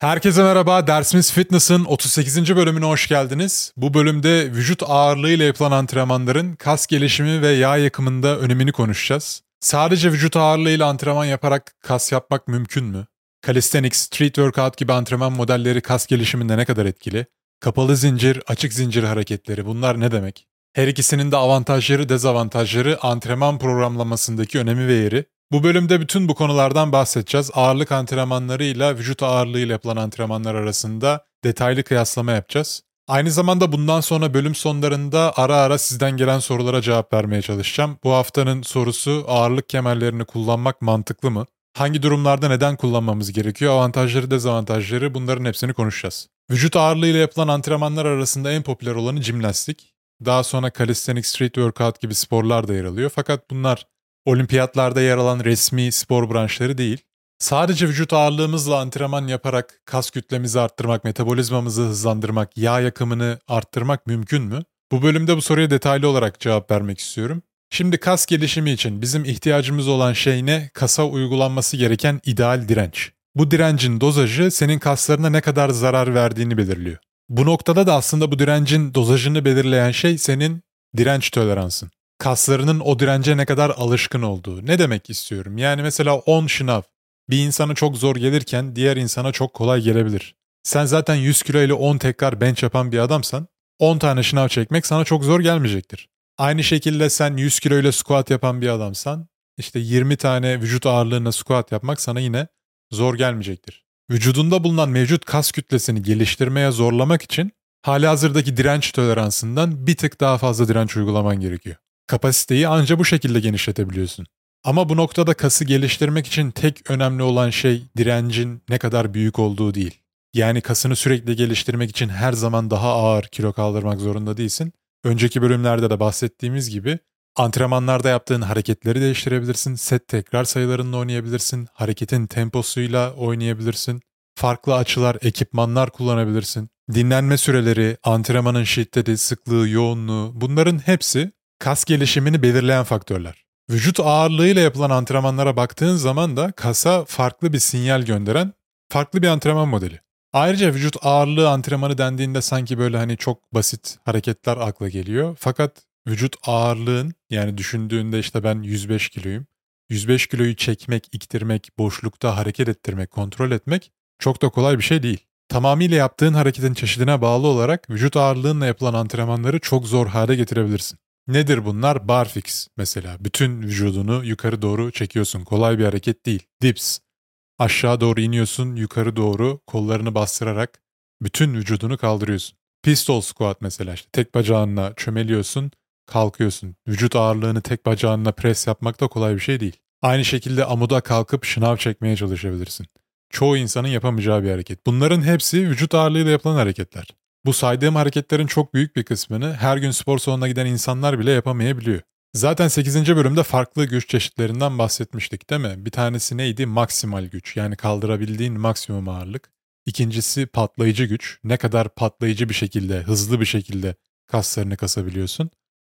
Herkese merhaba, Dersimiz Fitness'ın 38. bölümüne hoş geldiniz. Bu bölümde vücut ağırlığı ile yapılan antrenmanların kas gelişimi ve yağ yakımında önemini konuşacağız. Sadece vücut ağırlığı ile antrenman yaparak kas yapmak mümkün mü? Calisthenics, street workout gibi antrenman modelleri kas gelişiminde ne kadar etkili? Kapalı zincir, açık zincir hareketleri bunlar ne demek? Her ikisinin de avantajları, dezavantajları, antrenman programlamasındaki önemi ve yeri. Bu bölümde bütün bu konulardan bahsedeceğiz. Ağırlık antrenmanlarıyla vücut ağırlığıyla yapılan antrenmanlar arasında detaylı kıyaslama yapacağız. Aynı zamanda bundan sonra bölüm sonlarında ara ara sizden gelen sorulara cevap vermeye çalışacağım. Bu haftanın sorusu ağırlık kemerlerini kullanmak mantıklı mı? Hangi durumlarda neden kullanmamız gerekiyor? Avantajları, dezavantajları bunların hepsini konuşacağız. Vücut ağırlığıyla yapılan antrenmanlar arasında en popüler olanı jimnastik. Daha sonra calisthenics, street workout gibi sporlar da yer alıyor. Fakat bunlar olimpiyatlarda yer alan resmi spor branşları değil. Sadece vücut ağırlığımızla antrenman yaparak kas kütlemizi arttırmak, metabolizmamızı hızlandırmak, yağ yakımını arttırmak mümkün mü? Bu bölümde bu soruya detaylı olarak cevap vermek istiyorum. Şimdi kas gelişimi için bizim ihtiyacımız olan şey ne? Kasa uygulanması gereken ideal direnç. Bu direncin dozajı senin kaslarına ne kadar zarar verdiğini belirliyor. Bu noktada da aslında bu direncin dozajını belirleyen şey senin direnç toleransın. Kaslarının o dirence ne kadar alışkın olduğu. Ne demek istiyorum? Yani mesela 10 şınav bir insana çok zor gelirken diğer insana çok kolay gelebilir. Sen zaten 100 kilo ile 10 tekrar bench yapan bir adamsan 10 tane şınav çekmek sana çok zor gelmeyecektir. Aynı şekilde sen 100 kilo ile squat yapan bir adamsan işte 20 tane vücut ağırlığına squat yapmak sana yine zor gelmeyecektir. Vücudunda bulunan mevcut kas kütlesini geliştirmeye zorlamak için hali hazırdaki direnç toleransından bir tık daha fazla direnç uygulaman gerekiyor. Kapasiteyi anca bu şekilde genişletebiliyorsun. Ama bu noktada kası geliştirmek için tek önemli olan şey direncin ne kadar büyük olduğu değil. Yani kasını sürekli geliştirmek için her zaman daha ağır kilo kaldırmak zorunda değilsin. Önceki bölümlerde de bahsettiğimiz gibi antrenmanlarda yaptığın hareketleri değiştirebilirsin, set tekrar sayılarınla oynayabilirsin, hareketin temposuyla oynayabilirsin, farklı açılar, ekipmanlar kullanabilirsin. Dinlenme süreleri, antrenmanın şiddeti, sıklığı, yoğunluğu bunların hepsi kas gelişimini belirleyen faktörler. Vücut ağırlığıyla yapılan antrenmanlara baktığın zaman da kasa farklı bir sinyal gönderen farklı bir antrenman modeli. Ayrıca vücut ağırlığı antrenmanı dendiğinde sanki böyle hani çok basit hareketler akla geliyor. Fakat vücut ağırlığın yani düşündüğünde işte ben 105 kiloyum. 105 kiloyu çekmek, iktirmek, boşlukta hareket ettirmek, kontrol etmek çok da kolay bir şey değil. Tamamıyla yaptığın hareketin çeşidine bağlı olarak vücut ağırlığınla yapılan antrenmanları çok zor hale getirebilirsin. Nedir bunlar? Barfix mesela. Bütün vücudunu yukarı doğru çekiyorsun. Kolay bir hareket değil. Dips. Aşağı doğru iniyorsun, yukarı doğru kollarını bastırarak bütün vücudunu kaldırıyorsun. Pistol squat mesela işte tek bacağınla çömeliyorsun, kalkıyorsun. Vücut ağırlığını tek bacağınla pres yapmak da kolay bir şey değil. Aynı şekilde amuda kalkıp şınav çekmeye çalışabilirsin. Çoğu insanın yapamayacağı bir hareket. Bunların hepsi vücut ağırlığıyla yapılan hareketler. Bu saydığım hareketlerin çok büyük bir kısmını her gün spor salonuna giden insanlar bile yapamayabiliyor. Zaten 8. bölümde farklı güç çeşitlerinden bahsetmiştik değil mi? Bir tanesi neydi? Maksimal güç yani kaldırabildiğin maksimum ağırlık. İkincisi patlayıcı güç. Ne kadar patlayıcı bir şekilde, hızlı bir şekilde kaslarını kasabiliyorsun.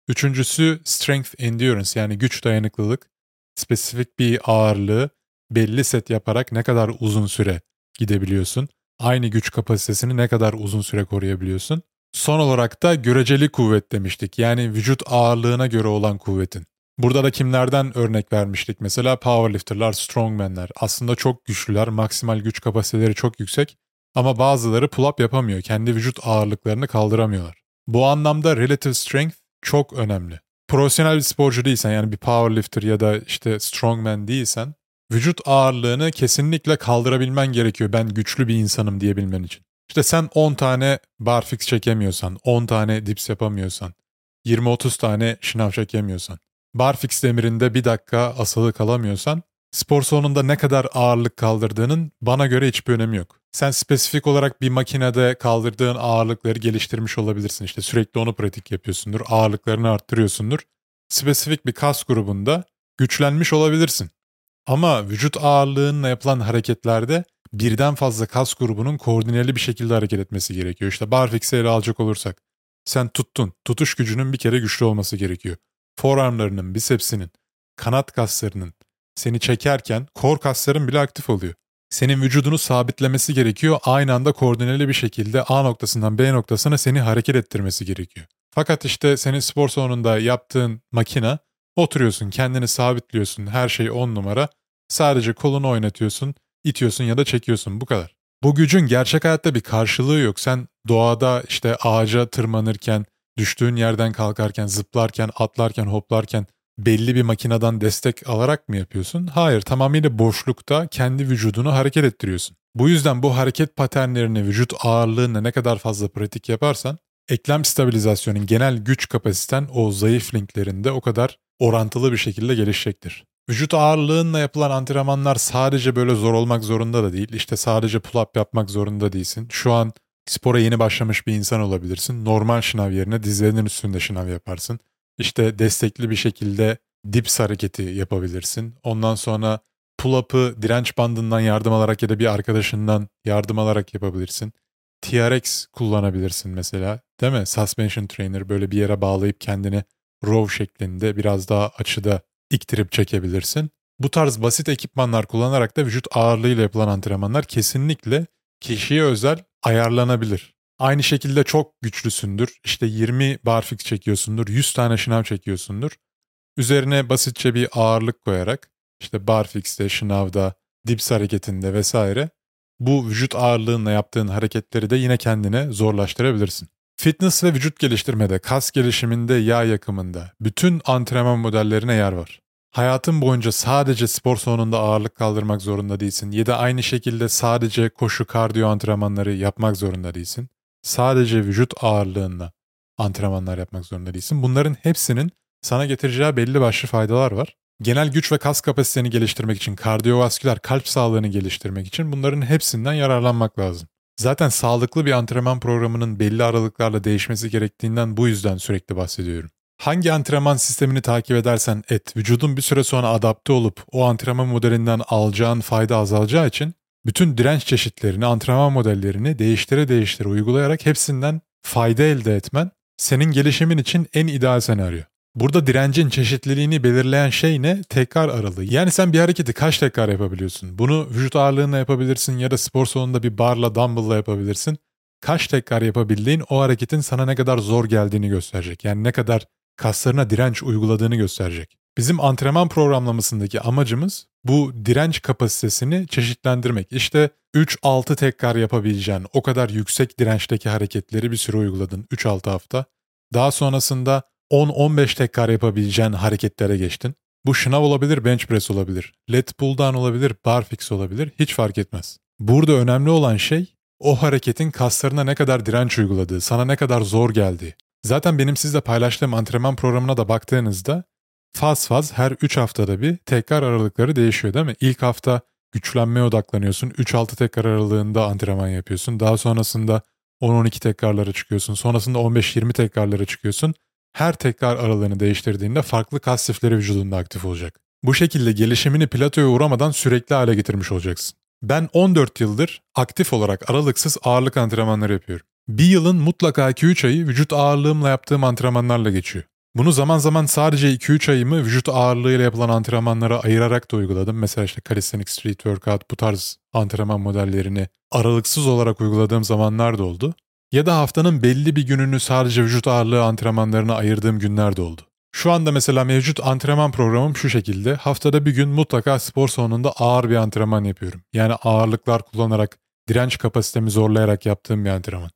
Üçüncüsü strength endurance yani güç dayanıklılık. Spesifik bir ağırlığı belli set yaparak ne kadar uzun süre gidebiliyorsun aynı güç kapasitesini ne kadar uzun süre koruyabiliyorsun. Son olarak da göreceli kuvvet demiştik. Yani vücut ağırlığına göre olan kuvvetin. Burada da kimlerden örnek vermiştik? Mesela powerlifterlar, strongmanler. Aslında çok güçlüler, maksimal güç kapasiteleri çok yüksek. Ama bazıları pull-up yapamıyor. Kendi vücut ağırlıklarını kaldıramıyorlar. Bu anlamda relative strength çok önemli. Profesyonel bir sporcu değilsen yani bir powerlifter ya da işte strongman değilsen vücut ağırlığını kesinlikle kaldırabilmen gerekiyor ben güçlü bir insanım diyebilmen için. İşte sen 10 tane barfix çekemiyorsan, 10 tane dips yapamıyorsan, 20-30 tane şınav çekemiyorsan, barfix demirinde bir dakika asılı kalamıyorsan, spor salonunda ne kadar ağırlık kaldırdığının bana göre hiçbir önemi yok. Sen spesifik olarak bir makinede kaldırdığın ağırlıkları geliştirmiş olabilirsin. İşte sürekli onu pratik yapıyorsundur, ağırlıklarını arttırıyorsundur. Spesifik bir kas grubunda güçlenmiş olabilirsin. Ama vücut ağırlığınla yapılan hareketlerde birden fazla kas grubunun koordineli bir şekilde hareket etmesi gerekiyor. İşte barfix'i ele alacak olursak. Sen tuttun. Tutuş gücünün bir kere güçlü olması gerekiyor. Forearmlarının, bisepsinin, kanat kaslarının seni çekerken kor kasların bile aktif oluyor. senin vücudunu sabitlemesi gerekiyor. Aynı anda koordineli bir şekilde A noktasından B noktasına seni hareket ettirmesi gerekiyor. Fakat işte senin spor salonunda yaptığın makina oturuyorsun, kendini sabitliyorsun, her şey on numara. Sadece kolunu oynatıyorsun, itiyorsun ya da çekiyorsun bu kadar. Bu gücün gerçek hayatta bir karşılığı yok. Sen doğada işte ağaca tırmanırken, düştüğün yerden kalkarken, zıplarken, atlarken, hoplarken belli bir makineden destek alarak mı yapıyorsun? Hayır, tamamıyla boşlukta kendi vücudunu hareket ettiriyorsun. Bu yüzden bu hareket paternlerini vücut ağırlığına ne kadar fazla pratik yaparsan, eklem stabilizasyonun genel güç kapasiten o zayıf linklerinde o kadar orantılı bir şekilde gelişecektir. Vücut ağırlığınla yapılan antrenmanlar sadece böyle zor olmak zorunda da değil. İşte sadece pull-up yapmak zorunda değilsin. Şu an spora yeni başlamış bir insan olabilirsin. Normal şınav yerine dizlerinin üstünde şınav yaparsın. İşte destekli bir şekilde dips hareketi yapabilirsin. Ondan sonra pull-up'ı direnç bandından yardım alarak ya da bir arkadaşından yardım alarak yapabilirsin. TRX kullanabilirsin mesela. Değil mi? Suspension trainer böyle bir yere bağlayıp kendini row şeklinde biraz daha açıda iktirip çekebilirsin. Bu tarz basit ekipmanlar kullanarak da vücut ağırlığıyla yapılan antrenmanlar kesinlikle kişiye özel ayarlanabilir. Aynı şekilde çok güçlüsündür. İşte 20 barfix çekiyorsundur, 100 tane şınav çekiyorsundur. Üzerine basitçe bir ağırlık koyarak işte barfix'te, şınavda, dips hareketinde vesaire bu vücut ağırlığınla yaptığın hareketleri de yine kendine zorlaştırabilirsin. Fitness ve vücut geliştirmede, kas gelişiminde, yağ yakımında bütün antrenman modellerine yer var. Hayatın boyunca sadece spor salonunda ağırlık kaldırmak zorunda değilsin ya da aynı şekilde sadece koşu kardiyo antrenmanları yapmak zorunda değilsin. Sadece vücut ağırlığında antrenmanlar yapmak zorunda değilsin. Bunların hepsinin sana getireceği belli başlı faydalar var. Genel güç ve kas kapasiteni geliştirmek için, kardiyovasküler kalp sağlığını geliştirmek için bunların hepsinden yararlanmak lazım. Zaten sağlıklı bir antrenman programının belli aralıklarla değişmesi gerektiğinden bu yüzden sürekli bahsediyorum. Hangi antrenman sistemini takip edersen et, vücudun bir süre sonra adapte olup o antrenman modelinden alacağın fayda azalacağı için bütün direnç çeşitlerini, antrenman modellerini değiştire değiştire uygulayarak hepsinden fayda elde etmen senin gelişimin için en ideal senaryo. Burada direncin çeşitliliğini belirleyen şey ne? Tekrar aralığı. Yani sen bir hareketi kaç tekrar yapabiliyorsun? Bunu vücut ağırlığına yapabilirsin ya da spor salonunda bir barla, dumbbell'la yapabilirsin. Kaç tekrar yapabildiğin o hareketin sana ne kadar zor geldiğini gösterecek. Yani ne kadar kaslarına direnç uyguladığını gösterecek. Bizim antrenman programlamasındaki amacımız bu direnç kapasitesini çeşitlendirmek. İşte 3-6 tekrar yapabileceğin o kadar yüksek dirençteki hareketleri bir süre uyguladın 3-6 hafta. Daha sonrasında 10-15 tekrar yapabileceğin hareketlere geçtin. Bu şınav olabilir, bench press olabilir, lat pull olabilir, barfix olabilir, hiç fark etmez. Burada önemli olan şey o hareketin kaslarına ne kadar direnç uyguladığı, sana ne kadar zor geldiği. Zaten benim sizle paylaştığım antrenman programına da baktığınızda faz faz her 3 haftada bir tekrar aralıkları değişiyor değil mi? İlk hafta güçlenmeye odaklanıyorsun. 3-6 tekrar aralığında antrenman yapıyorsun. Daha sonrasında 10-12 tekrarlara çıkıyorsun. Sonrasında 15-20 tekrarlara çıkıyorsun. Her tekrar aralığını değiştirdiğinde farklı kas sifleri vücudunda aktif olacak. Bu şekilde gelişimini platoya uğramadan sürekli hale getirmiş olacaksın. Ben 14 yıldır aktif olarak aralıksız ağırlık antrenmanları yapıyorum. Bir yılın mutlaka 2-3 ayı vücut ağırlığımla yaptığım antrenmanlarla geçiyor. Bunu zaman zaman sadece 2-3 ayımı vücut ağırlığıyla yapılan antrenmanlara ayırarak da uyguladım. Mesela işte calisthenics street workout bu tarz antrenman modellerini aralıksız olarak uyguladığım zamanlar da oldu. Ya da haftanın belli bir gününü sadece vücut ağırlığı antrenmanlarına ayırdığım günler de oldu. Şu anda mesela mevcut antrenman programım şu şekilde. Haftada bir gün mutlaka spor salonunda ağır bir antrenman yapıyorum. Yani ağırlıklar kullanarak, direnç kapasitemi zorlayarak yaptığım bir antrenman.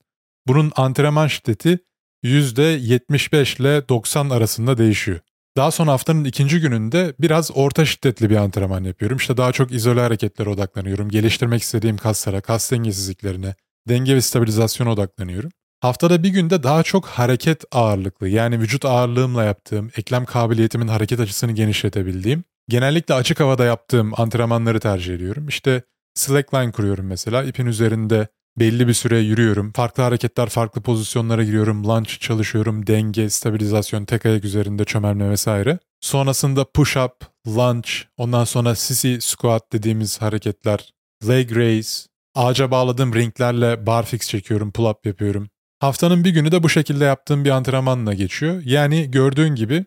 Bunun antrenman şiddeti %75 ile 90 arasında değişiyor. Daha sonra haftanın ikinci gününde biraz orta şiddetli bir antrenman yapıyorum. İşte daha çok izole hareketlere odaklanıyorum. Geliştirmek istediğim kaslara, kas dengesizliklerine, denge ve stabilizasyona odaklanıyorum. Haftada bir günde daha çok hareket ağırlıklı yani vücut ağırlığımla yaptığım, eklem kabiliyetimin hareket açısını genişletebildiğim, genellikle açık havada yaptığım antrenmanları tercih ediyorum. İşte slackline kuruyorum mesela. ipin üzerinde belli bir süre yürüyorum. Farklı hareketler, farklı pozisyonlara giriyorum. Lunge çalışıyorum, denge, stabilizasyon, tek ayak üzerinde çömelme vesaire. Sonrasında push-up, lunge, ondan sonra sissy squat dediğimiz hareketler, leg raise, ağaca bağladığım ringlerle barfix çekiyorum, pull-up yapıyorum. Haftanın bir günü de bu şekilde yaptığım bir antrenmanla geçiyor. Yani gördüğün gibi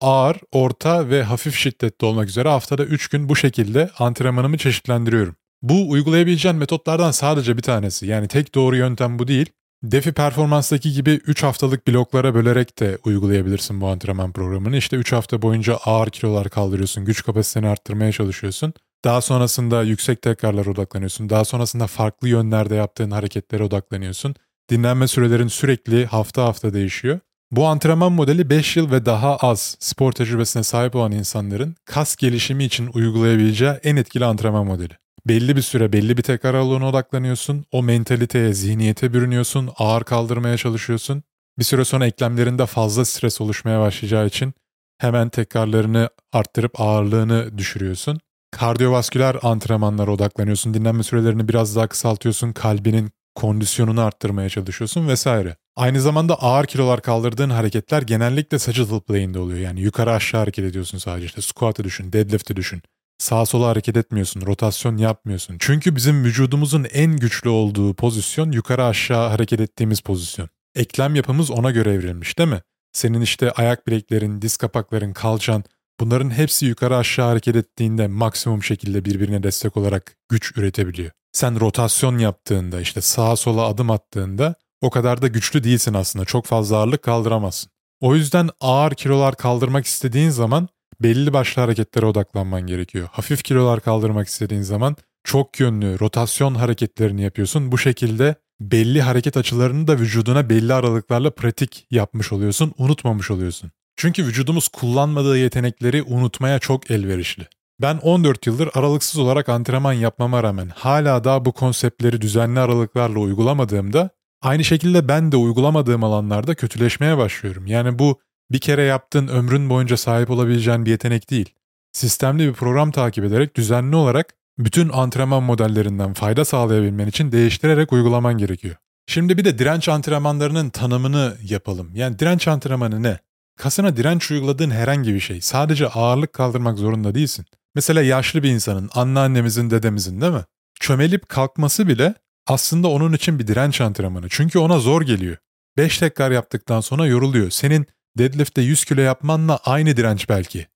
ağır, orta ve hafif şiddetli olmak üzere haftada 3 gün bu şekilde antrenmanımı çeşitlendiriyorum. Bu uygulayabileceğin metotlardan sadece bir tanesi. Yani tek doğru yöntem bu değil. Defi performanstaki gibi 3 haftalık bloklara bölerek de uygulayabilirsin bu antrenman programını. İşte 3 hafta boyunca ağır kilolar kaldırıyorsun, güç kapasiteni arttırmaya çalışıyorsun. Daha sonrasında yüksek tekrarlara odaklanıyorsun. Daha sonrasında farklı yönlerde yaptığın hareketlere odaklanıyorsun. Dinlenme sürelerin sürekli hafta hafta değişiyor. Bu antrenman modeli 5 yıl ve daha az spor tecrübesine sahip olan insanların kas gelişimi için uygulayabileceği en etkili antrenman modeli. Belli bir süre belli bir tekrar aralığına odaklanıyorsun. O mentaliteye, zihniyete bürünüyorsun. Ağır kaldırmaya çalışıyorsun. Bir süre sonra eklemlerinde fazla stres oluşmaya başlayacağı için hemen tekrarlarını arttırıp ağırlığını düşürüyorsun. Kardiyovasküler antrenmanlara odaklanıyorsun. Dinlenme sürelerini biraz daha kısaltıyorsun. Kalbinin kondisyonunu arttırmaya çalışıyorsun vesaire. Aynı zamanda ağır kilolar kaldırdığın hareketler genellikle sagittal plane'de oluyor. Yani yukarı aşağı hareket ediyorsun sadece. İşte squat'ı düşün, deadlift'i düşün. Sağa sola hareket etmiyorsun, rotasyon yapmıyorsun. Çünkü bizim vücudumuzun en güçlü olduğu pozisyon yukarı aşağı hareket ettiğimiz pozisyon. Eklem yapımız ona göre evrilmiş değil mi? Senin işte ayak bileklerin, diz kapakların, kalçan bunların hepsi yukarı aşağı hareket ettiğinde maksimum şekilde birbirine destek olarak güç üretebiliyor. Sen rotasyon yaptığında işte sağa sola adım attığında o kadar da güçlü değilsin aslında. Çok fazla ağırlık kaldıramazsın. O yüzden ağır kilolar kaldırmak istediğin zaman belli başlı hareketlere odaklanman gerekiyor. Hafif kilolar kaldırmak istediğin zaman çok yönlü rotasyon hareketlerini yapıyorsun. Bu şekilde belli hareket açılarını da vücuduna belli aralıklarla pratik yapmış oluyorsun, unutmamış oluyorsun. Çünkü vücudumuz kullanmadığı yetenekleri unutmaya çok elverişli. Ben 14 yıldır aralıksız olarak antrenman yapmama rağmen hala daha bu konseptleri düzenli aralıklarla uygulamadığımda aynı şekilde ben de uygulamadığım alanlarda kötüleşmeye başlıyorum. Yani bu bir kere yaptığın ömrün boyunca sahip olabileceğin bir yetenek değil. Sistemli bir program takip ederek düzenli olarak bütün antrenman modellerinden fayda sağlayabilmen için değiştirerek uygulaman gerekiyor. Şimdi bir de direnç antrenmanlarının tanımını yapalım. Yani direnç antrenmanı ne? Kasına direnç uyguladığın herhangi bir şey. Sadece ağırlık kaldırmak zorunda değilsin. Mesela yaşlı bir insanın, anneannemizin, dedemizin değil mi? Çömelip kalkması bile aslında onun için bir direnç antrenmanı. Çünkü ona zor geliyor. 5 tekrar yaptıktan sonra yoruluyor. Senin deadlift'te 100 kilo yapmanla aynı direnç belki.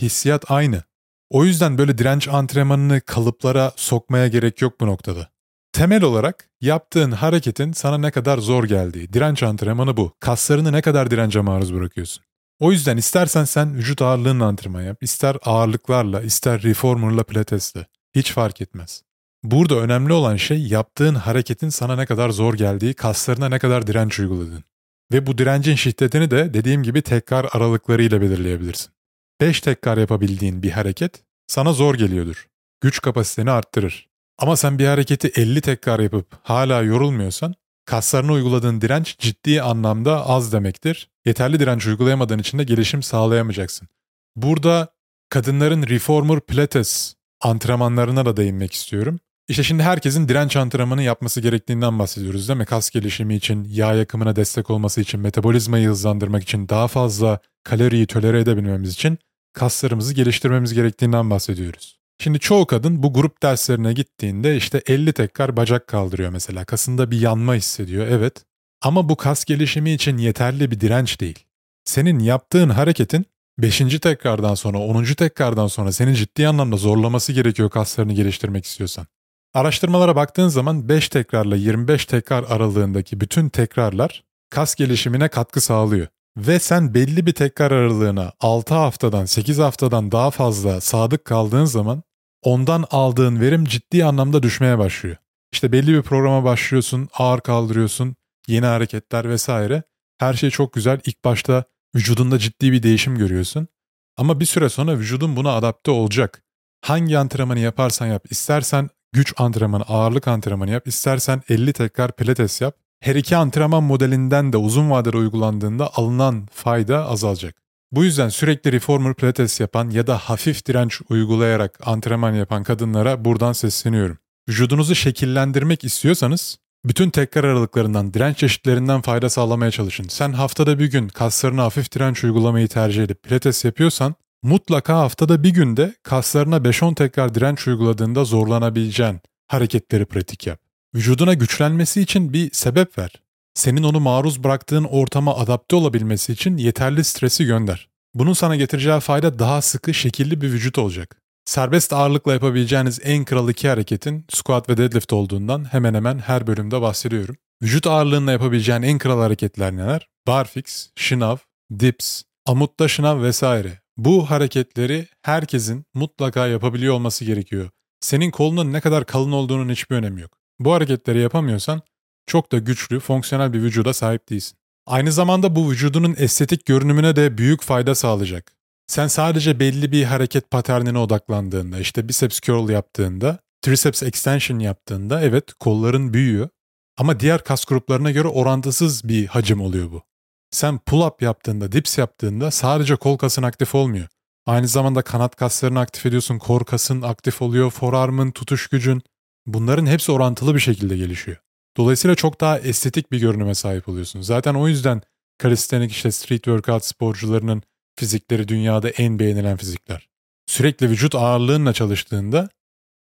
Hissiyat aynı. O yüzden böyle direnç antrenmanını kalıplara sokmaya gerek yok bu noktada. Temel olarak yaptığın hareketin sana ne kadar zor geldiği, direnç antrenmanı bu. Kaslarını ne kadar dirence maruz bırakıyorsun. O yüzden istersen sen vücut ağırlığının antrenman yap, ister ağırlıklarla, ister reformerla, pilatesle. Hiç fark etmez. Burada önemli olan şey yaptığın hareketin sana ne kadar zor geldiği, kaslarına ne kadar direnç uyguladığın. Ve bu direncin şiddetini de dediğim gibi tekrar aralıklarıyla belirleyebilirsin. 5 tekrar yapabildiğin bir hareket sana zor geliyordur. Güç kapasiteni arttırır. Ama sen bir hareketi 50 tekrar yapıp hala yorulmuyorsan kaslarına uyguladığın direnç ciddi anlamda az demektir. Yeterli direnç uygulayamadığın için de gelişim sağlayamayacaksın. Burada kadınların reformer pilates antrenmanlarına da değinmek istiyorum. İşte şimdi herkesin direnç antrenmanı yapması gerektiğinden bahsediyoruz değil mi? Kas gelişimi için, yağ yakımına destek olması için, metabolizmayı hızlandırmak için, daha fazla kaloriyi tolere edebilmemiz için kaslarımızı geliştirmemiz gerektiğinden bahsediyoruz. Şimdi çoğu kadın bu grup derslerine gittiğinde işte 50 tekrar bacak kaldırıyor mesela. Kasında bir yanma hissediyor evet. Ama bu kas gelişimi için yeterli bir direnç değil. Senin yaptığın hareketin 5. tekrardan sonra 10. tekrardan sonra seni ciddi anlamda zorlaması gerekiyor kaslarını geliştirmek istiyorsan. Araştırmalara baktığın zaman 5 tekrarla 25 tekrar aralığındaki bütün tekrarlar kas gelişimine katkı sağlıyor. Ve sen belli bir tekrar aralığına 6 haftadan 8 haftadan daha fazla sadık kaldığın zaman ondan aldığın verim ciddi anlamda düşmeye başlıyor. İşte belli bir programa başlıyorsun, ağır kaldırıyorsun, yeni hareketler vesaire. Her şey çok güzel. İlk başta vücudunda ciddi bir değişim görüyorsun. Ama bir süre sonra vücudun buna adapte olacak. Hangi antrenmanı yaparsan yap, istersen güç antrenmanı, ağırlık antrenmanı yap, istersen 50 tekrar pilates yap. Her iki antrenman modelinden de uzun vadede uygulandığında alınan fayda azalacak. Bu yüzden sürekli reformer pilates yapan ya da hafif direnç uygulayarak antrenman yapan kadınlara buradan sesleniyorum. Vücudunuzu şekillendirmek istiyorsanız bütün tekrar aralıklarından, direnç çeşitlerinden fayda sağlamaya çalışın. Sen haftada bir gün kaslarına hafif direnç uygulamayı tercih edip pilates yapıyorsan mutlaka haftada bir günde kaslarına 5-10 tekrar direnç uyguladığında zorlanabileceğin hareketleri pratik yap. Vücuduna güçlenmesi için bir sebep ver. Senin onu maruz bıraktığın ortama adapte olabilmesi için yeterli stresi gönder. Bunun sana getireceği fayda daha sıkı, şekilli bir vücut olacak. Serbest ağırlıkla yapabileceğiniz en kral iki hareketin squat ve deadlift olduğundan hemen hemen her bölümde bahsediyorum. Vücut ağırlığında yapabileceğin en kral hareketler neler? Barfix, şınav, dips, amutta şınav vesaire. Bu hareketleri herkesin mutlaka yapabiliyor olması gerekiyor. Senin kolunun ne kadar kalın olduğunun hiçbir önemi yok. Bu hareketleri yapamıyorsan çok da güçlü, fonksiyonel bir vücuda sahip değilsin. Aynı zamanda bu vücudunun estetik görünümüne de büyük fayda sağlayacak. Sen sadece belli bir hareket paternine odaklandığında, işte biceps curl yaptığında, triceps extension yaptığında evet kolların büyüyor. Ama diğer kas gruplarına göre orantısız bir hacim oluyor bu. Sen pull-up yaptığında, dips yaptığında sadece kol kasın aktif olmuyor. Aynı zamanda kanat kaslarını aktif ediyorsun, kor kasın aktif oluyor, forearm'ın, tutuş gücün. Bunların hepsi orantılı bir şekilde gelişiyor. Dolayısıyla çok daha estetik bir görünüme sahip oluyorsun. Zaten o yüzden kalistenik işte street workout sporcularının fizikleri dünyada en beğenilen fizikler. Sürekli vücut ağırlığınla çalıştığında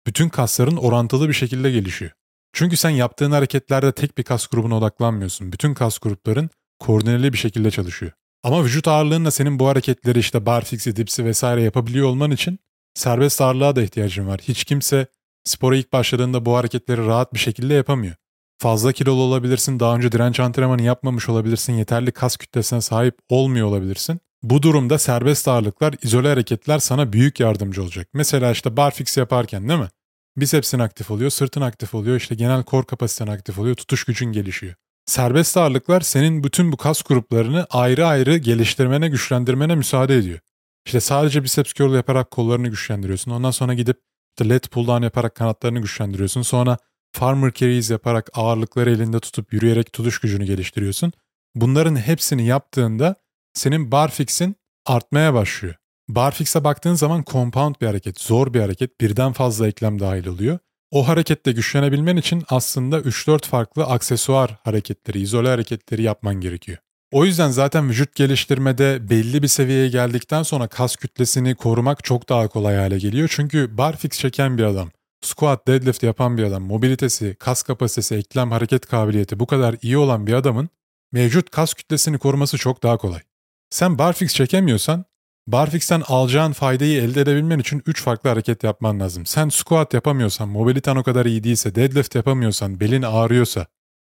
bütün kasların orantılı bir şekilde gelişiyor. Çünkü sen yaptığın hareketlerde tek bir kas grubuna odaklanmıyorsun. Bütün kas grupların koordineli bir şekilde çalışıyor. Ama vücut ağırlığınla senin bu hareketleri işte barfix'i, dipsi vesaire yapabiliyor olman için serbest ağırlığa da ihtiyacın var. Hiç kimse spora ilk başladığında bu hareketleri rahat bir şekilde yapamıyor. Fazla kilolu olabilirsin, daha önce direnç antrenmanı yapmamış olabilirsin, yeterli kas kütlesine sahip olmuyor olabilirsin. Bu durumda serbest ağırlıklar, izole hareketler sana büyük yardımcı olacak. Mesela işte barfix yaparken değil mi? Bisepsin aktif oluyor, sırtın aktif oluyor, işte genel kor kapasiten aktif oluyor, tutuş gücün gelişiyor. Serbest ağırlıklar senin bütün bu kas gruplarını ayrı ayrı geliştirmene, güçlendirmene müsaade ediyor. İşte sadece biceps curl yaparak kollarını güçlendiriyorsun. Ondan sonra gidip işte lat pull down yaparak kanatlarını güçlendiriyorsun. Sonra farmer carries yaparak ağırlıkları elinde tutup yürüyerek tutuş gücünü geliştiriyorsun. Bunların hepsini yaptığında senin barfix'in artmaya başlıyor. Barfix'e baktığın zaman compound bir hareket, zor bir hareket, birden fazla eklem dahil oluyor. O harekette güçlenebilmen için aslında 3-4 farklı aksesuar hareketleri, izole hareketleri yapman gerekiyor. O yüzden zaten vücut geliştirmede belli bir seviyeye geldikten sonra kas kütlesini korumak çok daha kolay hale geliyor. Çünkü barfix çeken bir adam, squat, deadlift yapan bir adam, mobilitesi, kas kapasitesi, eklem hareket kabiliyeti bu kadar iyi olan bir adamın mevcut kas kütlesini koruması çok daha kolay. Sen barfix çekemiyorsan barfix'ten alacağın faydayı elde edebilmen için 3 farklı hareket yapman lazım. Sen squat yapamıyorsan, mobiliten o kadar iyi değilse, deadlift yapamıyorsan, belin ağrıyorsa,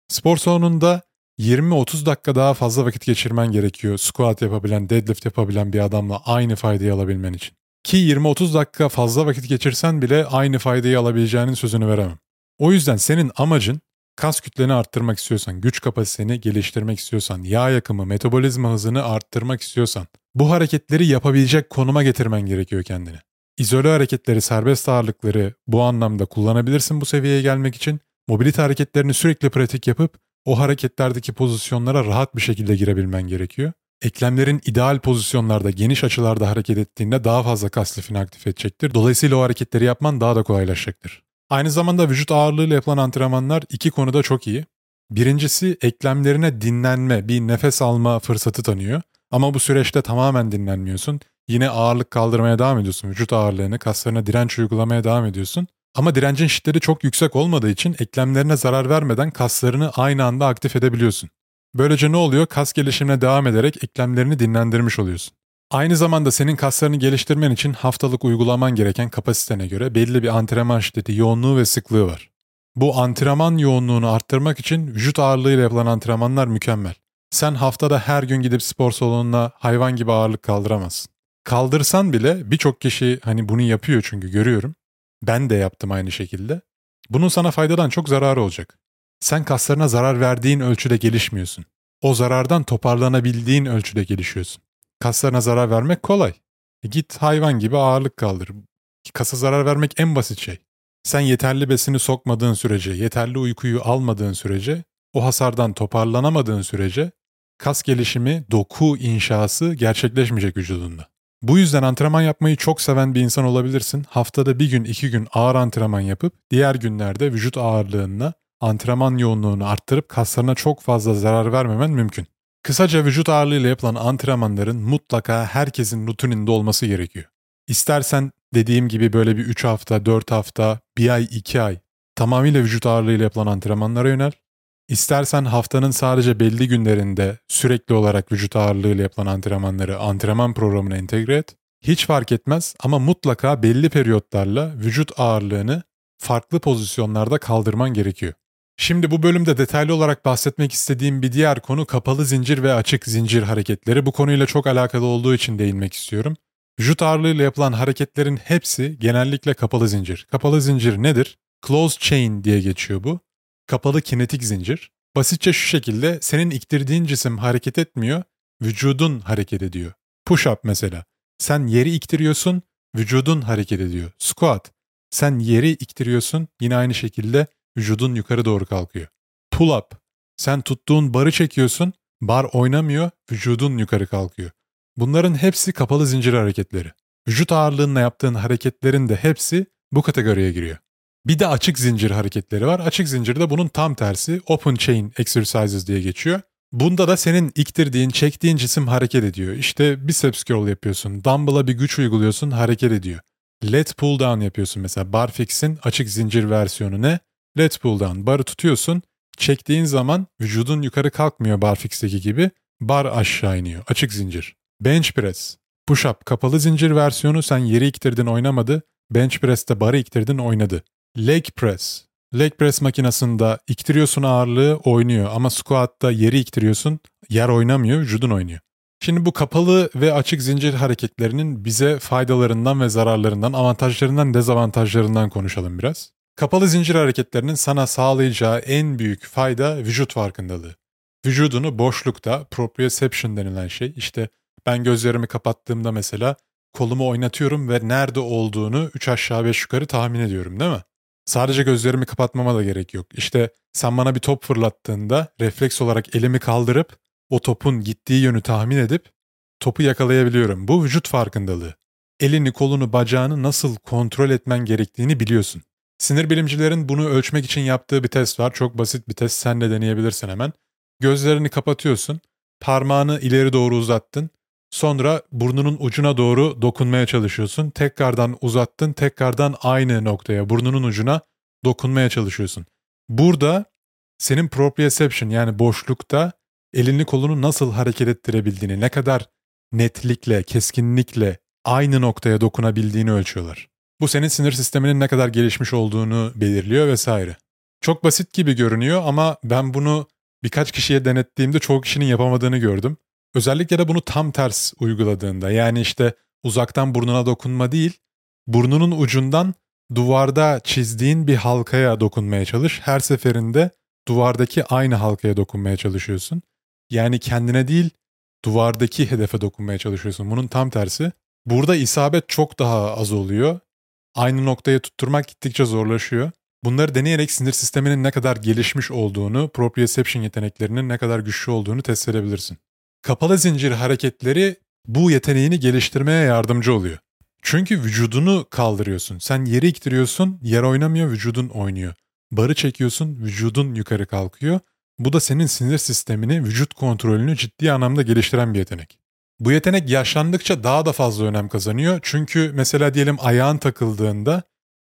spor salonunda 20-30 dakika daha fazla vakit geçirmen gerekiyor squat yapabilen, deadlift yapabilen bir adamla aynı faydayı alabilmen için. Ki 20-30 dakika fazla vakit geçirsen bile aynı faydayı alabileceğinin sözünü veremem. O yüzden senin amacın kas kütleni arttırmak istiyorsan, güç kapasiteni geliştirmek istiyorsan, yağ yakımı, metabolizma hızını arttırmak istiyorsan bu hareketleri yapabilecek konuma getirmen gerekiyor kendini. İzole hareketleri, serbest ağırlıkları bu anlamda kullanabilirsin bu seviyeye gelmek için. Mobilite hareketlerini sürekli pratik yapıp o hareketlerdeki pozisyonlara rahat bir şekilde girebilmen gerekiyor. Eklemlerin ideal pozisyonlarda, geniş açılarda hareket ettiğinde daha fazla kas lifini aktif edecektir. Dolayısıyla o hareketleri yapman daha da kolaylaşacaktır. Aynı zamanda vücut ağırlığıyla yapılan antrenmanlar iki konuda çok iyi. Birincisi eklemlerine dinlenme, bir nefes alma fırsatı tanıyor. Ama bu süreçte tamamen dinlenmiyorsun. Yine ağırlık kaldırmaya devam ediyorsun. Vücut ağırlığını, kaslarına direnç uygulamaya devam ediyorsun. Ama direncin şiddeti çok yüksek olmadığı için eklemlerine zarar vermeden kaslarını aynı anda aktif edebiliyorsun. Böylece ne oluyor? Kas gelişimine devam ederek eklemlerini dinlendirmiş oluyorsun. Aynı zamanda senin kaslarını geliştirmen için haftalık uygulaman gereken kapasitene göre belli bir antrenman şiddeti, yoğunluğu ve sıklığı var. Bu antrenman yoğunluğunu arttırmak için vücut ağırlığıyla yapılan antrenmanlar mükemmel. Sen haftada her gün gidip spor salonuna hayvan gibi ağırlık kaldıramazsın. Kaldırsan bile birçok kişi hani bunu yapıyor çünkü görüyorum. Ben de yaptım aynı şekilde. Bunun sana faydadan çok zararı olacak. Sen kaslarına zarar verdiğin ölçüde gelişmiyorsun. O zarardan toparlanabildiğin ölçüde gelişiyorsun. Kaslarına zarar vermek kolay. E git hayvan gibi ağırlık kaldır. Kasa zarar vermek en basit şey. Sen yeterli besini sokmadığın sürece, yeterli uykuyu almadığın sürece, o hasardan toparlanamadığın sürece kas gelişimi, doku inşası gerçekleşmeyecek vücudunda. Bu yüzden antrenman yapmayı çok seven bir insan olabilirsin. Haftada bir gün iki gün ağır antrenman yapıp diğer günlerde vücut ağırlığına antrenman yoğunluğunu arttırıp kaslarına çok fazla zarar vermemen mümkün. Kısaca vücut ağırlığıyla yapılan antrenmanların mutlaka herkesin rutininde olması gerekiyor. İstersen dediğim gibi böyle bir 3 hafta, 4 hafta, 1 ay, 2 ay tamamıyla vücut ağırlığıyla yapılan antrenmanlara yönel. İstersen haftanın sadece belli günlerinde sürekli olarak vücut ağırlığıyla yapılan antrenmanları antrenman programına entegre et. Hiç fark etmez ama mutlaka belli periyotlarla vücut ağırlığını farklı pozisyonlarda kaldırman gerekiyor. Şimdi bu bölümde detaylı olarak bahsetmek istediğim bir diğer konu kapalı zincir ve açık zincir hareketleri. Bu konuyla çok alakalı olduğu için değinmek istiyorum. Vücut ağırlığıyla yapılan hareketlerin hepsi genellikle kapalı zincir. Kapalı zincir nedir? Closed chain diye geçiyor bu. Kapalı kinetik zincir. Basitçe şu şekilde senin iktirdiğin cisim hareket etmiyor, vücudun hareket ediyor. Push-up mesela. Sen yeri iktiriyorsun, vücudun hareket ediyor. Squat. Sen yeri iktiriyorsun, yine aynı şekilde vücudun yukarı doğru kalkıyor. Pull-up. Sen tuttuğun barı çekiyorsun, bar oynamıyor, vücudun yukarı kalkıyor. Bunların hepsi kapalı zincir hareketleri. Vücut ağırlığınla yaptığın hareketlerin de hepsi bu kategoriye giriyor. Bir de açık zincir hareketleri var. Açık zincir de bunun tam tersi open chain exercises diye geçiyor. Bunda da senin iktirdiğin, çektiğin cisim hareket ediyor. İşte biceps curl yapıyorsun, dumbbell'a bir güç uyguluyorsun, hareket ediyor. Let pull down yapıyorsun mesela. Barfix'in açık zincir versiyonu ne? Let pull down. Barı tutuyorsun, çektiğin zaman vücudun yukarı kalkmıyor barfix'teki gibi. Bar aşağı iniyor. Açık zincir. Bench press. Push up kapalı zincir versiyonu sen yeri iktirdin oynamadı. Bench press'te barı iktirdin oynadı. Leg press. Leg press makinesinde iktiriyorsun ağırlığı oynuyor ama squat'ta yeri iktiriyorsun yer oynamıyor vücudun oynuyor. Şimdi bu kapalı ve açık zincir hareketlerinin bize faydalarından ve zararlarından, avantajlarından, dezavantajlarından konuşalım biraz. Kapalı zincir hareketlerinin sana sağlayacağı en büyük fayda vücut farkındalığı. Vücudunu boşlukta, proprioception denilen şey, işte ben gözlerimi kapattığımda mesela kolumu oynatıyorum ve nerede olduğunu 3 aşağı 5 yukarı tahmin ediyorum değil mi? Sadece gözlerimi kapatmama da gerek yok. İşte sen bana bir top fırlattığında refleks olarak elimi kaldırıp o topun gittiği yönü tahmin edip topu yakalayabiliyorum. Bu vücut farkındalığı. Elini, kolunu, bacağını nasıl kontrol etmen gerektiğini biliyorsun. Sinir bilimcilerin bunu ölçmek için yaptığı bir test var. Çok basit bir test. Sen de deneyebilirsin hemen. Gözlerini kapatıyorsun. Parmağını ileri doğru uzattın. Sonra burnunun ucuna doğru dokunmaya çalışıyorsun. Tekrardan uzattın, tekrardan aynı noktaya, burnunun ucuna dokunmaya çalışıyorsun. Burada senin proprioception yani boşlukta elini kolunu nasıl hareket ettirebildiğini, ne kadar netlikle, keskinlikle aynı noktaya dokunabildiğini ölçüyorlar. Bu senin sinir sisteminin ne kadar gelişmiş olduğunu belirliyor vesaire. Çok basit gibi görünüyor ama ben bunu birkaç kişiye denettiğimde çoğu kişinin yapamadığını gördüm. Özellikle de bunu tam ters uyguladığında yani işte uzaktan burnuna dokunma değil, burnunun ucundan duvarda çizdiğin bir halkaya dokunmaya çalış. Her seferinde duvardaki aynı halkaya dokunmaya çalışıyorsun. Yani kendine değil, duvardaki hedefe dokunmaya çalışıyorsun. Bunun tam tersi. Burada isabet çok daha az oluyor. Aynı noktaya tutturmak gittikçe zorlaşıyor. Bunları deneyerek sinir sisteminin ne kadar gelişmiş olduğunu, proprioception yeteneklerinin ne kadar güçlü olduğunu test edebilirsin. Kapalı zincir hareketleri bu yeteneğini geliştirmeye yardımcı oluyor. Çünkü vücudunu kaldırıyorsun. Sen yeri iktiriyorsun, yer oynamıyor, vücudun oynuyor. Barı çekiyorsun, vücudun yukarı kalkıyor. Bu da senin sinir sistemini, vücut kontrolünü ciddi anlamda geliştiren bir yetenek. Bu yetenek yaşlandıkça daha da fazla önem kazanıyor. Çünkü mesela diyelim ayağın takıldığında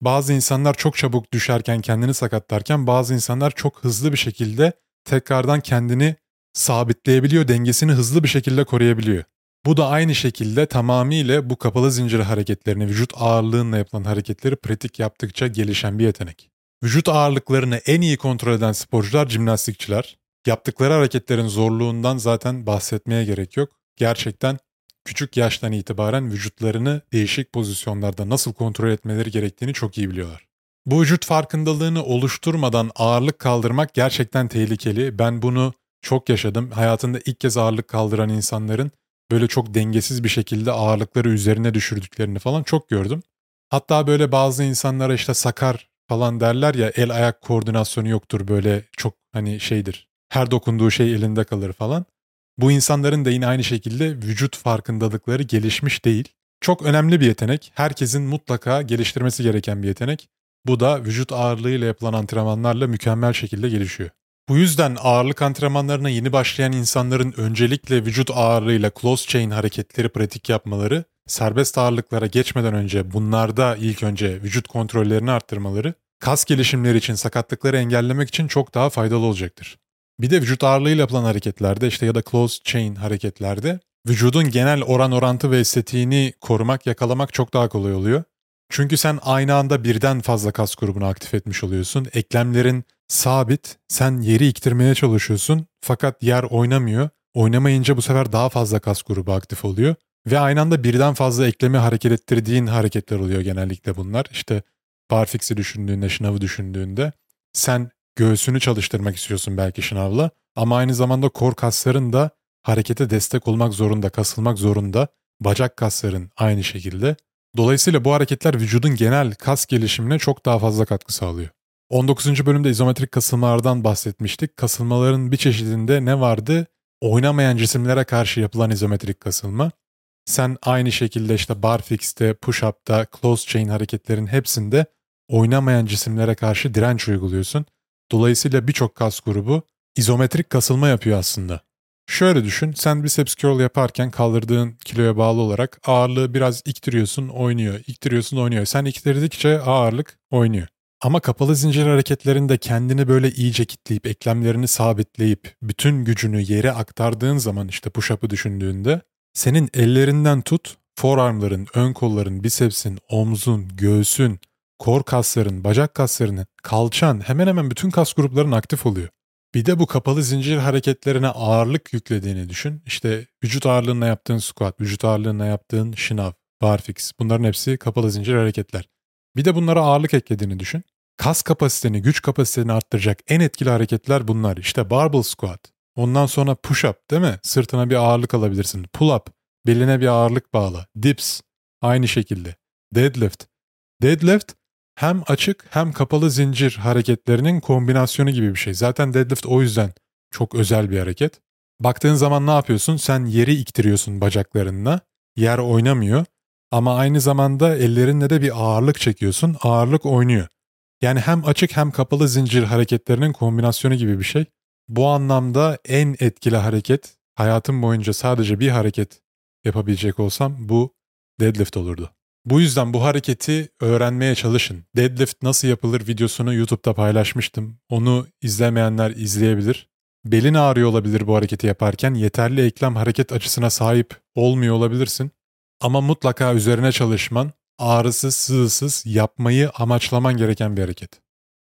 bazı insanlar çok çabuk düşerken kendini sakatlarken bazı insanlar çok hızlı bir şekilde tekrardan kendini sabitleyebiliyor, dengesini hızlı bir şekilde koruyabiliyor. Bu da aynı şekilde tamamıyla bu kapalı zincir hareketlerini, vücut ağırlığınla yapılan hareketleri pratik yaptıkça gelişen bir yetenek. Vücut ağırlıklarını en iyi kontrol eden sporcular jimnastikçiler. Yaptıkları hareketlerin zorluğundan zaten bahsetmeye gerek yok. Gerçekten küçük yaştan itibaren vücutlarını değişik pozisyonlarda nasıl kontrol etmeleri gerektiğini çok iyi biliyorlar. Bu vücut farkındalığını oluşturmadan ağırlık kaldırmak gerçekten tehlikeli. Ben bunu çok yaşadım. Hayatında ilk kez ağırlık kaldıran insanların böyle çok dengesiz bir şekilde ağırlıkları üzerine düşürdüklerini falan çok gördüm. Hatta böyle bazı insanlara işte sakar falan derler ya el ayak koordinasyonu yoktur böyle çok hani şeydir. Her dokunduğu şey elinde kalır falan. Bu insanların da yine aynı şekilde vücut farkındalıkları gelişmiş değil. Çok önemli bir yetenek. Herkesin mutlaka geliştirmesi gereken bir yetenek. Bu da vücut ağırlığıyla yapılan antrenmanlarla mükemmel şekilde gelişiyor. Bu yüzden ağırlık antrenmanlarına yeni başlayan insanların öncelikle vücut ağırlığıyla close chain hareketleri pratik yapmaları, serbest ağırlıklara geçmeden önce bunlarda ilk önce vücut kontrollerini arttırmaları, kas gelişimleri için sakatlıkları engellemek için çok daha faydalı olacaktır. Bir de vücut ağırlığıyla yapılan hareketlerde işte ya da close chain hareketlerde vücudun genel oran orantı ve estetiğini korumak, yakalamak çok daha kolay oluyor. Çünkü sen aynı anda birden fazla kas grubunu aktif etmiş oluyorsun. Eklemlerin sabit, sen yeri iktirmeye çalışıyorsun fakat yer oynamıyor. Oynamayınca bu sefer daha fazla kas grubu aktif oluyor. Ve aynı anda birden fazla eklemi hareket ettirdiğin hareketler oluyor genellikle bunlar. İşte barfix'i düşündüğünde, şınavı düşündüğünde sen göğsünü çalıştırmak istiyorsun belki şınavla ama aynı zamanda kor kasların da harekete destek olmak zorunda, kasılmak zorunda. Bacak kasların aynı şekilde. Dolayısıyla bu hareketler vücudun genel kas gelişimine çok daha fazla katkı sağlıyor. 19. bölümde izometrik kasılmalardan bahsetmiştik. Kasılmaların bir çeşidinde ne vardı? Oynamayan cisimlere karşı yapılan izometrik kasılma. Sen aynı şekilde işte barfix'te, push-up'ta, close chain hareketlerin hepsinde oynamayan cisimlere karşı direnç uyguluyorsun. Dolayısıyla birçok kas grubu izometrik kasılma yapıyor aslında. Şöyle düşün, sen biceps curl yaparken kaldırdığın kiloya bağlı olarak ağırlığı biraz iktiriyorsun, oynuyor, iktiriyorsun, oynuyor. Sen iktirdikçe ağırlık oynuyor. Ama kapalı zincir hareketlerinde kendini böyle iyice kitleyip, eklemlerini sabitleyip, bütün gücünü yere aktardığın zaman işte push-up'ı düşündüğünde, senin ellerinden tut, forearmların, ön kolların, bicepsin, omzun, göğsün, kor kasların, bacak kaslarının, kalçan hemen hemen bütün kas grupların aktif oluyor. Bir de bu kapalı zincir hareketlerine ağırlık yüklediğini düşün. İşte vücut ağırlığına yaptığın squat, vücut ağırlığına yaptığın şınav, barfix bunların hepsi kapalı zincir hareketler. Bir de bunlara ağırlık eklediğini düşün. Kas kapasiteni, güç kapasiteni arttıracak en etkili hareketler bunlar. İşte barbell squat. Ondan sonra push up değil mi? Sırtına bir ağırlık alabilirsin. Pull up. Beline bir ağırlık bağla. Dips. Aynı şekilde. Deadlift. Deadlift hem açık hem kapalı zincir hareketlerinin kombinasyonu gibi bir şey. Zaten deadlift o yüzden çok özel bir hareket. Baktığın zaman ne yapıyorsun? Sen yeri iktiriyorsun bacaklarınla. Yer oynamıyor. Ama aynı zamanda ellerinle de bir ağırlık çekiyorsun. Ağırlık oynuyor. Yani hem açık hem kapalı zincir hareketlerinin kombinasyonu gibi bir şey. Bu anlamda en etkili hareket, hayatım boyunca sadece bir hareket yapabilecek olsam bu deadlift olurdu. Bu yüzden bu hareketi öğrenmeye çalışın. Deadlift nasıl yapılır videosunu YouTube'da paylaşmıştım. Onu izlemeyenler izleyebilir. Belin ağrıyor olabilir bu hareketi yaparken yeterli eklem hareket açısına sahip olmuyor olabilirsin. Ama mutlaka üzerine çalışman, ağrısız, sızısız yapmayı amaçlaman gereken bir hareket.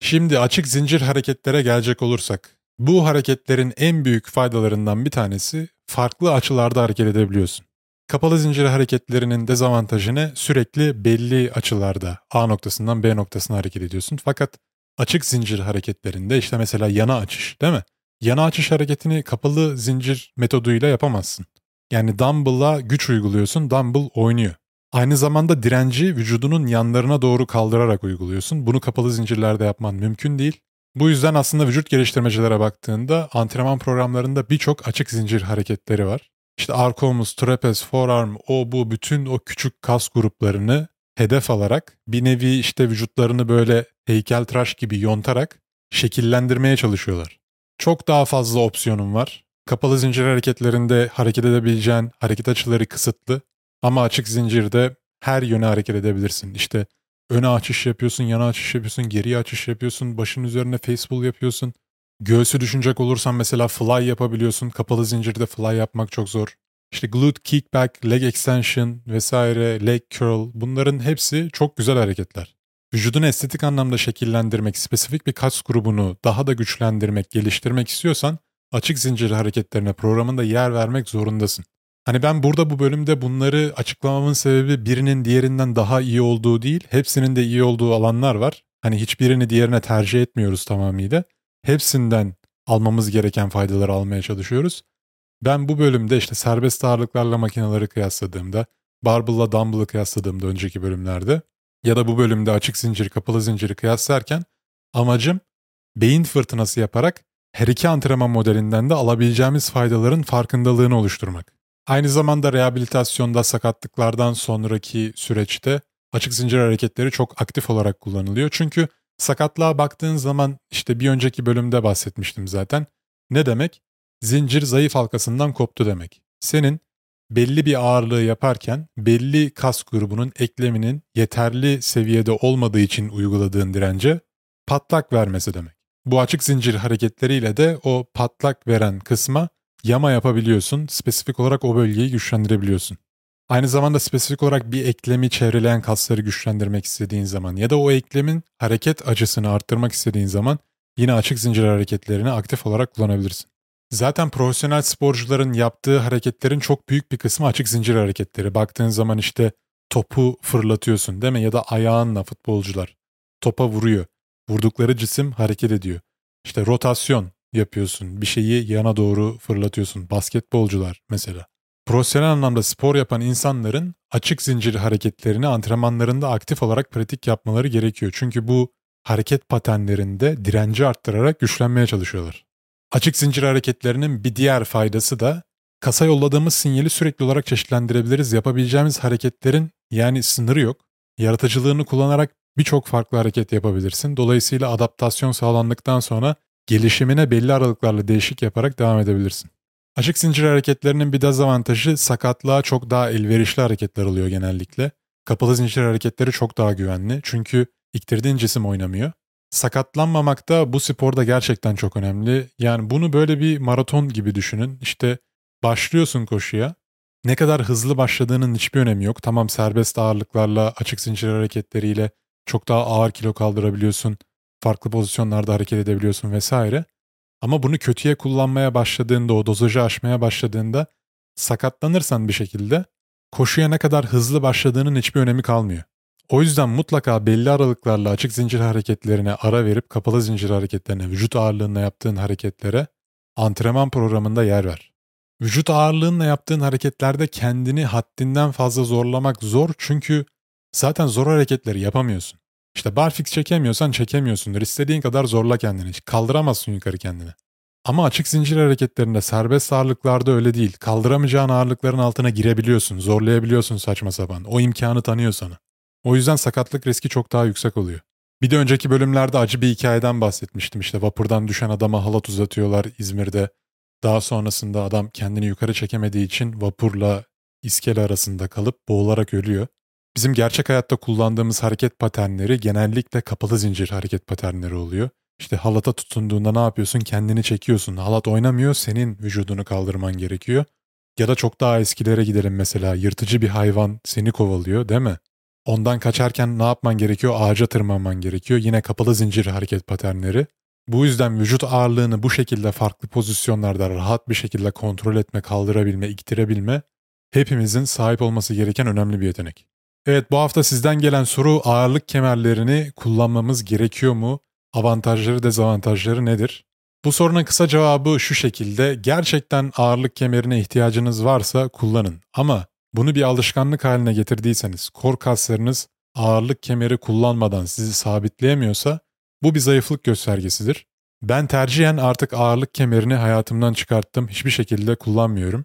Şimdi açık zincir hareketlere gelecek olursak, bu hareketlerin en büyük faydalarından bir tanesi farklı açılarda hareket edebiliyorsun. Kapalı zincir hareketlerinin dezavantajı ne? Sürekli belli açılarda A noktasından B noktasına hareket ediyorsun. Fakat açık zincir hareketlerinde işte mesela yana açış değil mi? Yana açış hareketini kapalı zincir metoduyla yapamazsın. Yani dumbbell'a güç uyguluyorsun, dumbbell oynuyor. Aynı zamanda direnci vücudunun yanlarına doğru kaldırarak uyguluyorsun. Bunu kapalı zincirlerde yapman mümkün değil. Bu yüzden aslında vücut geliştirmecilere baktığında antrenman programlarında birçok açık zincir hareketleri var. İşte arka omuz, trapez, forearm, o bu bütün o küçük kas gruplarını hedef alarak bir nevi işte vücutlarını böyle heykeltıraş gibi yontarak şekillendirmeye çalışıyorlar. Çok daha fazla opsiyonun var. Kapalı zincir hareketlerinde hareket edebileceğin hareket açıları kısıtlı ama açık zincirde her yöne hareket edebilirsin. İşte öne açış yapıyorsun, yana açış yapıyorsun, geriye açış yapıyorsun, başın üzerine face pull yapıyorsun. Göğsü düşünecek olursan mesela fly yapabiliyorsun. Kapalı zincirde fly yapmak çok zor. İşte glute kickback, leg extension vesaire, leg curl bunların hepsi çok güzel hareketler. Vücudunu estetik anlamda şekillendirmek, spesifik bir kas grubunu daha da güçlendirmek, geliştirmek istiyorsan açık zincir hareketlerine programında yer vermek zorundasın. Hani ben burada bu bölümde bunları açıklamamın sebebi birinin diğerinden daha iyi olduğu değil, hepsinin de iyi olduğu alanlar var. Hani hiçbirini diğerine tercih etmiyoruz tamamıyla hepsinden almamız gereken faydaları almaya çalışıyoruz. Ben bu bölümde işte serbest ağırlıklarla makineleri kıyasladığımda, barbell'la dumbbell'ı kıyasladığımda önceki bölümlerde ya da bu bölümde açık zincir, kapalı zinciri kıyaslarken amacım beyin fırtınası yaparak her iki antrenman modelinden de alabileceğimiz faydaların farkındalığını oluşturmak. Aynı zamanda rehabilitasyonda sakatlıklardan sonraki süreçte açık zincir hareketleri çok aktif olarak kullanılıyor. Çünkü Sakatlığa baktığın zaman işte bir önceki bölümde bahsetmiştim zaten. Ne demek? Zincir zayıf halkasından koptu demek. Senin belli bir ağırlığı yaparken belli kas grubunun ekleminin yeterli seviyede olmadığı için uyguladığın dirence patlak vermesi demek. Bu açık zincir hareketleriyle de o patlak veren kısma yama yapabiliyorsun. Spesifik olarak o bölgeyi güçlendirebiliyorsun. Aynı zamanda spesifik olarak bir eklemi çevreleyen kasları güçlendirmek istediğin zaman ya da o eklemin hareket açısını arttırmak istediğin zaman yine açık zincir hareketlerini aktif olarak kullanabilirsin. Zaten profesyonel sporcuların yaptığı hareketlerin çok büyük bir kısmı açık zincir hareketleri. Baktığın zaman işte topu fırlatıyorsun değil mi? Ya da ayağınla futbolcular topa vuruyor. Vurdukları cisim hareket ediyor. İşte rotasyon yapıyorsun. Bir şeyi yana doğru fırlatıyorsun. Basketbolcular mesela. Profesyonel anlamda spor yapan insanların açık zincir hareketlerini antrenmanlarında aktif olarak pratik yapmaları gerekiyor. Çünkü bu hareket paternlerinde direnci arttırarak güçlenmeye çalışıyorlar. Açık zincir hareketlerinin bir diğer faydası da kasa yolladığımız sinyali sürekli olarak çeşitlendirebiliriz. Yapabileceğimiz hareketlerin yani sınırı yok. Yaratıcılığını kullanarak birçok farklı hareket yapabilirsin. Dolayısıyla adaptasyon sağlandıktan sonra gelişimine belli aralıklarla değişik yaparak devam edebilirsin. Açık zincir hareketlerinin bir dezavantajı sakatlığa çok daha elverişli hareketler oluyor genellikle. Kapalı zincir hareketleri çok daha güvenli çünkü iktirdiğin cisim oynamıyor. Sakatlanmamak da bu sporda gerçekten çok önemli. Yani bunu böyle bir maraton gibi düşünün. İşte başlıyorsun koşuya. Ne kadar hızlı başladığının hiçbir önemi yok. Tamam serbest ağırlıklarla, açık zincir hareketleriyle çok daha ağır kilo kaldırabiliyorsun. Farklı pozisyonlarda hareket edebiliyorsun vesaire. Ama bunu kötüye kullanmaya başladığında, o dozajı aşmaya başladığında sakatlanırsan bir şekilde koşuya ne kadar hızlı başladığının hiçbir önemi kalmıyor. O yüzden mutlaka belli aralıklarla açık zincir hareketlerine ara verip kapalı zincir hareketlerine, vücut ağırlığında yaptığın hareketlere antrenman programında yer ver. Vücut ağırlığınla yaptığın hareketlerde kendini haddinden fazla zorlamak zor çünkü zaten zor hareketleri yapamıyorsun. İşte barfix çekemiyorsan çekemiyorsundur. İstediğin kadar zorla kendini. Kaldıramazsın yukarı kendini. Ama açık zincir hareketlerinde serbest ağırlıklarda öyle değil. Kaldıramayacağın ağırlıkların altına girebiliyorsun, zorlayabiliyorsun saçma sapan. O imkanı tanıyor sana. O yüzden sakatlık riski çok daha yüksek oluyor. Bir de önceki bölümlerde acı bir hikayeden bahsetmiştim. İşte vapurdan düşen adama halat uzatıyorlar İzmir'de. Daha sonrasında adam kendini yukarı çekemediği için vapurla iskele arasında kalıp boğularak ölüyor. Bizim gerçek hayatta kullandığımız hareket paternleri genellikle kapalı zincir hareket paternleri oluyor. İşte halata tutunduğunda ne yapıyorsun? Kendini çekiyorsun. Halat oynamıyor, senin vücudunu kaldırman gerekiyor. Ya da çok daha eskilere gidelim mesela. Yırtıcı bir hayvan seni kovalıyor değil mi? Ondan kaçarken ne yapman gerekiyor? Ağaca tırmanman gerekiyor. Yine kapalı zincir hareket paternleri. Bu yüzden vücut ağırlığını bu şekilde farklı pozisyonlarda rahat bir şekilde kontrol etme, kaldırabilme, iktirebilme hepimizin sahip olması gereken önemli bir yetenek. Evet bu hafta sizden gelen soru ağırlık kemerlerini kullanmamız gerekiyor mu? Avantajları dezavantajları nedir? Bu sorunun kısa cevabı şu şekilde. Gerçekten ağırlık kemerine ihtiyacınız varsa kullanın. Ama bunu bir alışkanlık haline getirdiyseniz, kor kaslarınız ağırlık kemeri kullanmadan sizi sabitleyemiyorsa bu bir zayıflık göstergesidir. Ben tercihen artık ağırlık kemerini hayatımdan çıkarttım. Hiçbir şekilde kullanmıyorum.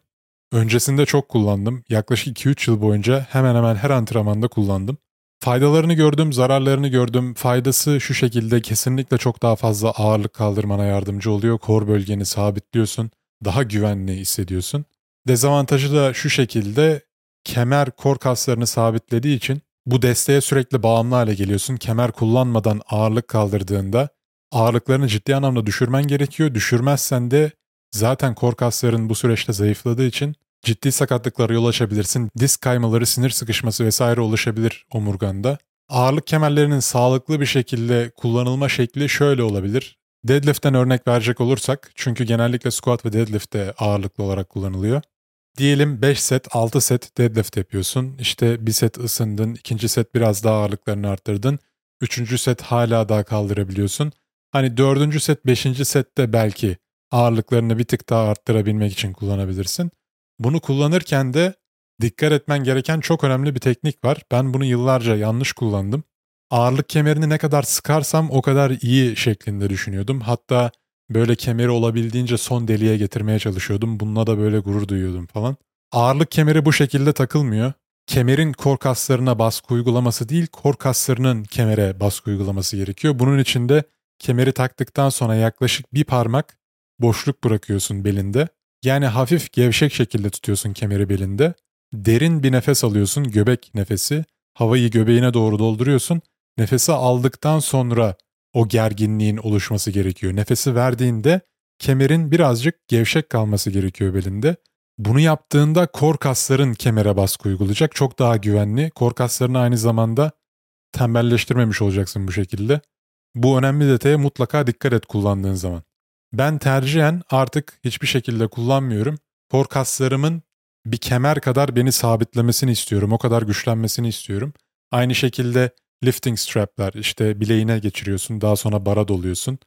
Öncesinde çok kullandım. Yaklaşık 2-3 yıl boyunca hemen hemen her antrenmanda kullandım. Faydalarını gördüm, zararlarını gördüm. Faydası şu şekilde kesinlikle çok daha fazla ağırlık kaldırmana yardımcı oluyor. Kor bölgeni sabitliyorsun. Daha güvenli hissediyorsun. Dezavantajı da şu şekilde kemer kor kaslarını sabitlediği için bu desteğe sürekli bağımlı hale geliyorsun. Kemer kullanmadan ağırlık kaldırdığında ağırlıklarını ciddi anlamda düşürmen gerekiyor. Düşürmezsen de zaten kor kasların bu süreçte zayıfladığı için ciddi sakatlıklara yol açabilirsin. Disk kaymaları, sinir sıkışması vesaire oluşabilir omurganda. Ağırlık kemerlerinin sağlıklı bir şekilde kullanılma şekli şöyle olabilir. Deadlift'ten örnek verecek olursak çünkü genellikle squat ve deadlift de ağırlıklı olarak kullanılıyor. Diyelim 5 set, 6 set deadlift yapıyorsun. İşte bir set ısındın, ikinci set biraz daha ağırlıklarını arttırdın. Üçüncü set hala daha kaldırabiliyorsun. Hani dördüncü set, beşinci sette belki ağırlıklarını bir tık daha arttırabilmek için kullanabilirsin. Bunu kullanırken de dikkat etmen gereken çok önemli bir teknik var. Ben bunu yıllarca yanlış kullandım. Ağırlık kemerini ne kadar sıkarsam o kadar iyi şeklinde düşünüyordum. Hatta böyle kemeri olabildiğince son deliğe getirmeye çalışıyordum. Bununla da böyle gurur duyuyordum falan. Ağırlık kemeri bu şekilde takılmıyor. Kemerin kor kaslarına baskı uygulaması değil, kor kaslarının kemere baskı uygulaması gerekiyor. Bunun için de kemeri taktıktan sonra yaklaşık bir parmak boşluk bırakıyorsun belinde. Yani hafif gevşek şekilde tutuyorsun kemeri belinde. Derin bir nefes alıyorsun, göbek nefesi. Havayı göbeğine doğru dolduruyorsun. Nefesi aldıktan sonra o gerginliğin oluşması gerekiyor. Nefesi verdiğinde kemerin birazcık gevşek kalması gerekiyor belinde. Bunu yaptığında kor kasların kemere baskı uygulayacak. Çok daha güvenli. Kor kaslarını aynı zamanda tembelleştirmemiş olacaksın bu şekilde. Bu önemli detaya mutlaka dikkat et kullandığın zaman. Ben tercihen artık hiçbir şekilde kullanmıyorum. Kor kaslarımın bir kemer kadar beni sabitlemesini istiyorum. O kadar güçlenmesini istiyorum. Aynı şekilde lifting strap'ler işte bileğine geçiriyorsun daha sonra bara doluyorsun.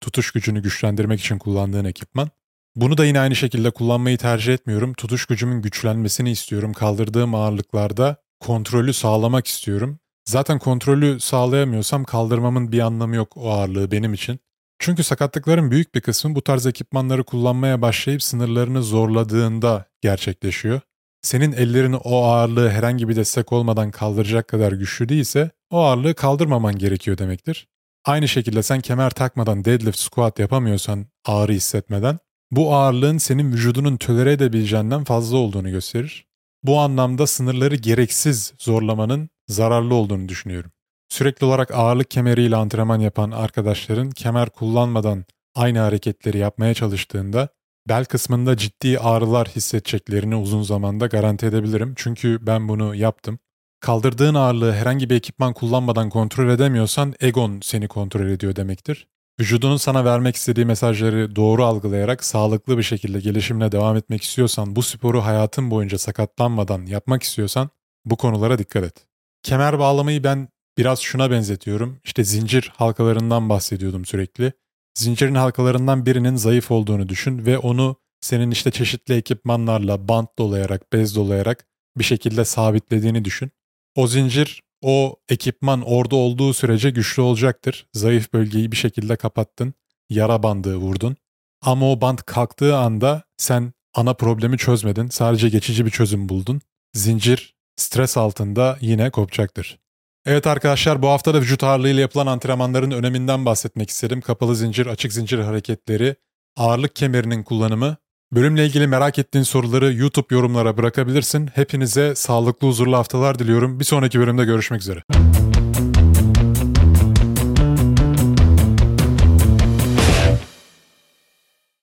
Tutuş gücünü güçlendirmek için kullandığın ekipman. Bunu da yine aynı şekilde kullanmayı tercih etmiyorum. Tutuş gücümün güçlenmesini istiyorum. Kaldırdığım ağırlıklarda kontrolü sağlamak istiyorum. Zaten kontrolü sağlayamıyorsam kaldırmamın bir anlamı yok o ağırlığı benim için. Çünkü sakatlıkların büyük bir kısmı bu tarz ekipmanları kullanmaya başlayıp sınırlarını zorladığında gerçekleşiyor. Senin ellerini o ağırlığı herhangi bir destek olmadan kaldıracak kadar güçlü değilse o ağırlığı kaldırmaman gerekiyor demektir. Aynı şekilde sen kemer takmadan deadlift squat yapamıyorsan ağrı hissetmeden bu ağırlığın senin vücudunun tölere edebileceğinden fazla olduğunu gösterir. Bu anlamda sınırları gereksiz zorlamanın zararlı olduğunu düşünüyorum. Sürekli olarak ağırlık kemeriyle antrenman yapan arkadaşların kemer kullanmadan aynı hareketleri yapmaya çalıştığında bel kısmında ciddi ağrılar hissedeceklerini uzun zamanda garanti edebilirim. Çünkü ben bunu yaptım. Kaldırdığın ağırlığı herhangi bir ekipman kullanmadan kontrol edemiyorsan egon seni kontrol ediyor demektir. Vücudunun sana vermek istediği mesajları doğru algılayarak sağlıklı bir şekilde gelişimine devam etmek istiyorsan, bu sporu hayatın boyunca sakatlanmadan yapmak istiyorsan bu konulara dikkat et. Kemer bağlamayı ben biraz şuna benzetiyorum. İşte zincir halkalarından bahsediyordum sürekli. Zincirin halkalarından birinin zayıf olduğunu düşün ve onu senin işte çeşitli ekipmanlarla bant dolayarak, bez dolayarak bir şekilde sabitlediğini düşün. O zincir, o ekipman orada olduğu sürece güçlü olacaktır. Zayıf bölgeyi bir şekilde kapattın, yara bandığı vurdun. Ama o bant kalktığı anda sen ana problemi çözmedin, sadece geçici bir çözüm buldun. Zincir stres altında yine kopacaktır. Evet arkadaşlar bu hafta da vücut ağırlığıyla yapılan antrenmanların öneminden bahsetmek istedim. Kapalı zincir, açık zincir hareketleri, ağırlık kemerinin kullanımı. Bölümle ilgili merak ettiğin soruları YouTube yorumlara bırakabilirsin. Hepinize sağlıklı huzurlu haftalar diliyorum. Bir sonraki bölümde görüşmek üzere.